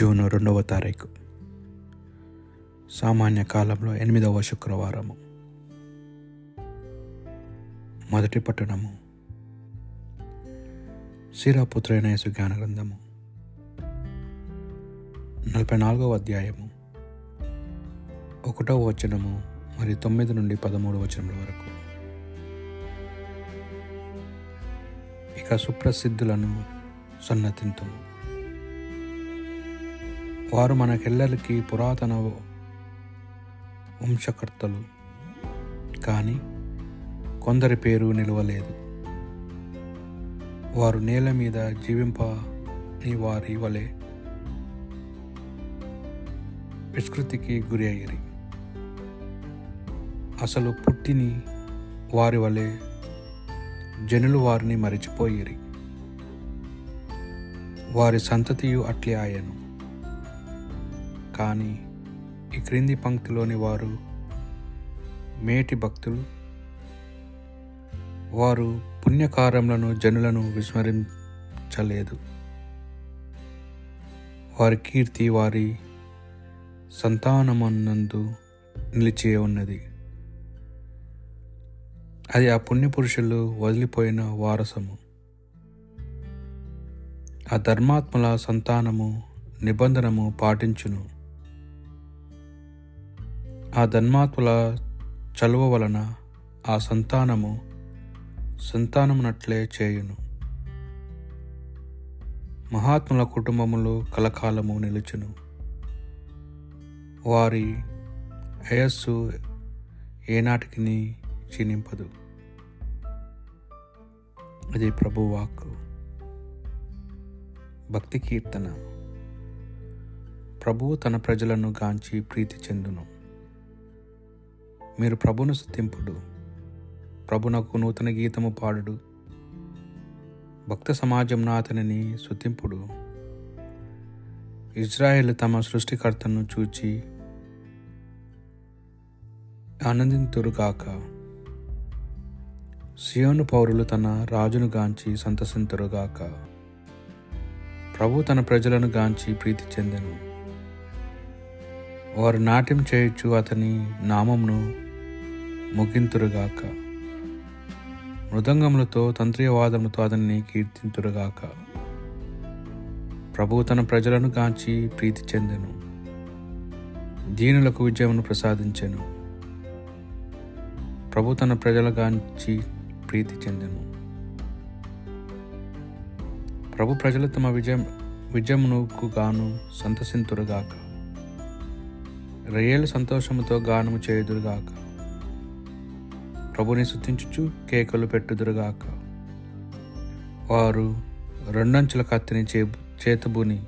June రెండవ తారీఖు. సామాన్య కాలంలో ఎనిమిదవ శుక్రవారము. మొదటి పట్టణము. సీరాపుత్రైన యేసు జ్ఞాన గ్రంథము నలభై నాలుగవ అధ్యాయము. ఒకటవ వచనము మరియు తొమ్మిది నుండి పదమూడు వచనముల వరకు. ఇక సుప్రసిద్ధులను సన్నతింతుము. వారు మనకెల్లరికి పురాతన వంశకర్తలు. కానీ కొందరి పేరు నిలవలేదు. వారు నేల మీద జీవింపని వారి వలె విస్కృతికి గురి అయ్యిరి అసలు పుట్టిని వారి వలె జనులు వారిని మరిచిపోయిరి. వారి సంతతియు అట్లే ఆయను. కానీ ఈ క్రింది పంక్తిలోని వారు మేటి భక్తులు. వారు పుణ్యకార్యములను జనులను విస్మరించలేదు. వారి కీర్తి వారి సంతానమన్నందు నిలిచి ఉన్నది. అది ఆ పుణ్యపురుషులు వదిలిపోయిన వారసము. ఆ ధర్మాత్మల సంతానము నిబంధనము పాటించును. ఆ ధన్మాత్ముల చలువ వలన ఆ సంతానము సంతానమునట్లే చేయును. మహాత్ముల కుటుంబములు కలకాలము నిలుచును. వారి అయస్సు ఏనాటికి క్షీణింపదు. అది ప్రభువాక్ భక్తి కీర్తన. ప్రభువు తన ప్రజలను గాంచి ప్రీతి చెందును. మీరు ప్రభును స్థుతింపుడు ప్రభునకు నూతన గీతము పాడుడు. భక్త సమాజం అతనిని శుతింపుడు ఇజ్రాయెల్ తమ సృష్టికర్తను చూచి ఆనందింతురుగాక. సియోను పౌరులు తన రాజును గాంచి సంతసింతురుగాక. ప్రభు తన ప్రజలను గాంచి ప్రీతి చెందెను. వారు నాట్యం చేయొచ్చు అతని నామమును ముగింతురుగాక. మృదంగములతో తంత్రియవాదములతో అతన్ని కీర్తింతురుగాక. ప్రభు తన ప్రజలను గాంచి ప్రీతి చెందెను. దీనులకు విజయమును ప్రసాదించెను. ప్రభు తన ప్రజల గాంచి ప్రీతి చెందెను. ప్రభు ప్రజలు తమ విజయం విజయమునకు గాను సంతసింతురుగాక. రొయ్యలు సంతోషముతో గానము చేయుదురుగాక. ప్రభుని శుద్ధించుచు కేకలు పెట్టుదురుగాక. వారు రెండంచుల కత్తిని చే చేతబుని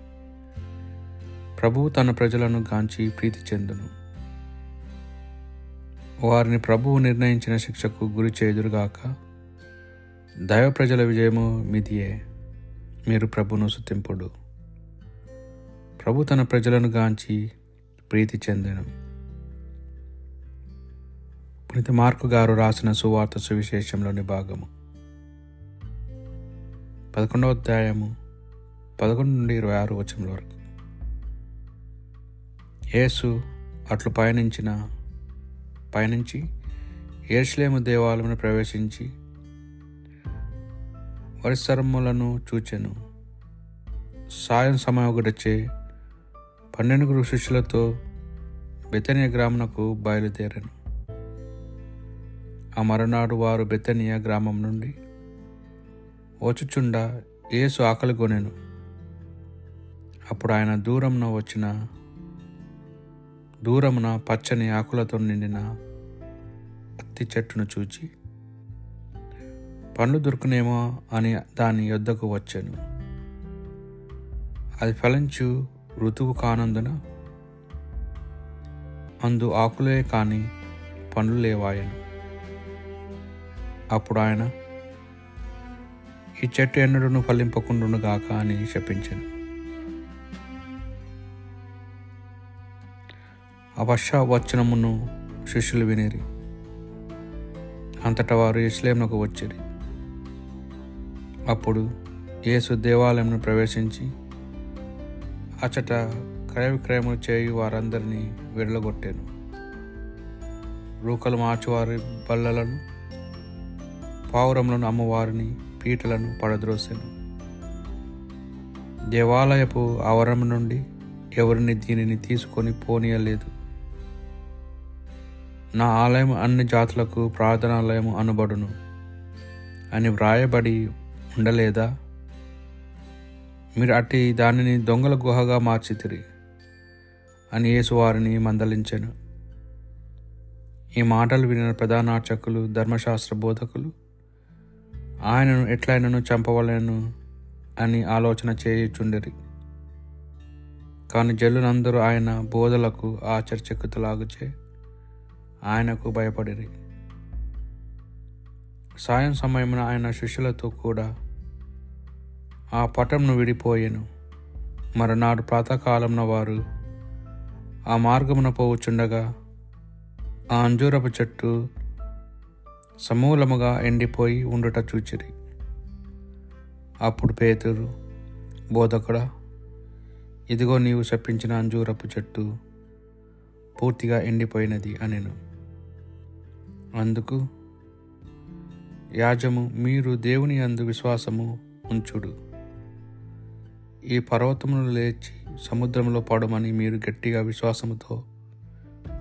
ప్రభువు తన ప్రజలను గాంచి ప్రీతి చెందును. వారిని ప్రభువు నిర్ణయించిన శిక్షకు గురి చేదురుగాక దైవ ప్రజల విజయము మిదియే మీరు ప్రభును శుతింపుడు ప్రభు తన ప్రజలను గాంచి ప్రీతి చెందను. పునీత మార్కు గారు రాసిన సువార్త సువిశేషంలోని భాగము. పదకొండవ అధ్యాయము పదకొండు నుండి ఇరవై ఆరు వచనంల వరకు. యేసు అట్లు పయనించిన పయనించి ఏర్షలేము దేవాలయమును ప్రవేశించి వరిసరములను చూచెను. సాయం సమయం గడిచే పన్నెండుగురు శిష్యులతో బెతనియ గ్రామునకు బయలుదేరాను. ఆ మరునాడు వారు బెతనియ గ్రామం నుండి వచ్చుచుండ ఏసు ఆకలి కొనెను. అప్పుడు ఆయన దూరంన వచ్చిన దూరమున పచ్చని ఆకులతో నిండిన పత్తి చెట్టును చూచి పండ్లు దొరుకునేమో అని దాని యొద్దకు వచ్చాను. అది ఫలించు ఋతువు కానందున అందు ఆకులే కానీ పండ్లు లేవాయను. అప్పుడు ఆయన ఈ చెట్టు ఎన్నడూను ఫలింపకుండుగాక అని శపించాను. ఆ వర్ష వచనమును శిష్యులు వినేరి. అంతటా వారు ఇస్లేమునకు వచ్చిరి. అప్పుడు యేసు దేవాలయంను ప్రవేశించి అచట క్రయ విక్రయములు చేయి వారందరినీ విడలగొట్టాను. రూకలు మార్చువారి బల్లలను పావురములను అమ్మవారిని పీటలను పడద్రోసాను. దేవాలయపు ఆవరణ నుండి ఎవరిని దీనిని తీసుకొని పోనీయలేదు. నా ఆలయం అన్ని జాతులకు ప్రార్థనాలయం అనబడును. అని వ్రాయబడి ఉండలేదా? మీరు అట్టి దానిని దొంగల గుహగా మార్చితిరి అని యేసు వారిని ఈ మాటలు వినిన ప్రధానార్చకులు ధర్మశాస్త్ర బోధకులు ఆయనను ఎట్లయినను చంపవలను అని ఆలోచన చేయుచుండిరి. కానీ జల్లునందరూ ఆయన బోధలకు ఆశ్చర్యచకుతలాగుచే ఆయనకు భయపడిరి. సాయం సమయమున ఆయన శిష్యులతో కూడా ఆ పటంను విడిపోయాను. మరునాడు ప్రాతకాలంన వారు ఆ మార్గమున పోవుచుండగా ఆ అంజూరపు చెట్టు సమూలముగా ఎండిపోయి ఉండుట చూచిరి. అప్పుడు పేతురు బోధకుడా ఇదిగో నీవు చెప్పించిన అంజూరపు చెట్టు పూర్తిగా ఎండిపోయినది అనెను. అందుకు యాజము మీరు దేవుని అందు విశ్వాసము ఉంచుడు. ఈ పర్వతమును లేచి సముద్రంలో పడమని మీరు గట్టిగా విశ్వాసముతో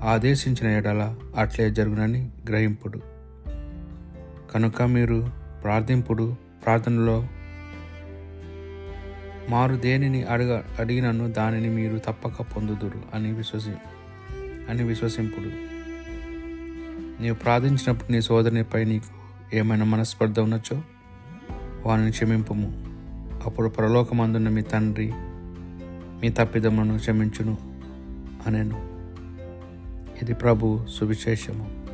ఆదేశించిన ఎడల అట్లే జరుగునని గ్రహింపుడు. కనుక మీరు ప్రార్థింపుడు ప్రార్థనలో మారు దేనిని అడగ అడిగినను దానిని మీరు తప్పక పొందుదురు అని విశ్వసి అని విశ్వసింపుడు. నీవు ప్రార్థించినప్పుడు నీ సోదరునిపై నీకు ఏమైనా మనస్పర్ధ ఉన్నచో వారిని క్షమింపము. అప్పుడు పరలోకమందున్న మీ తండ్రి మీ తప్పిదములను క్షమించును అనేను. ఇది ప్రభు సువిశేషము.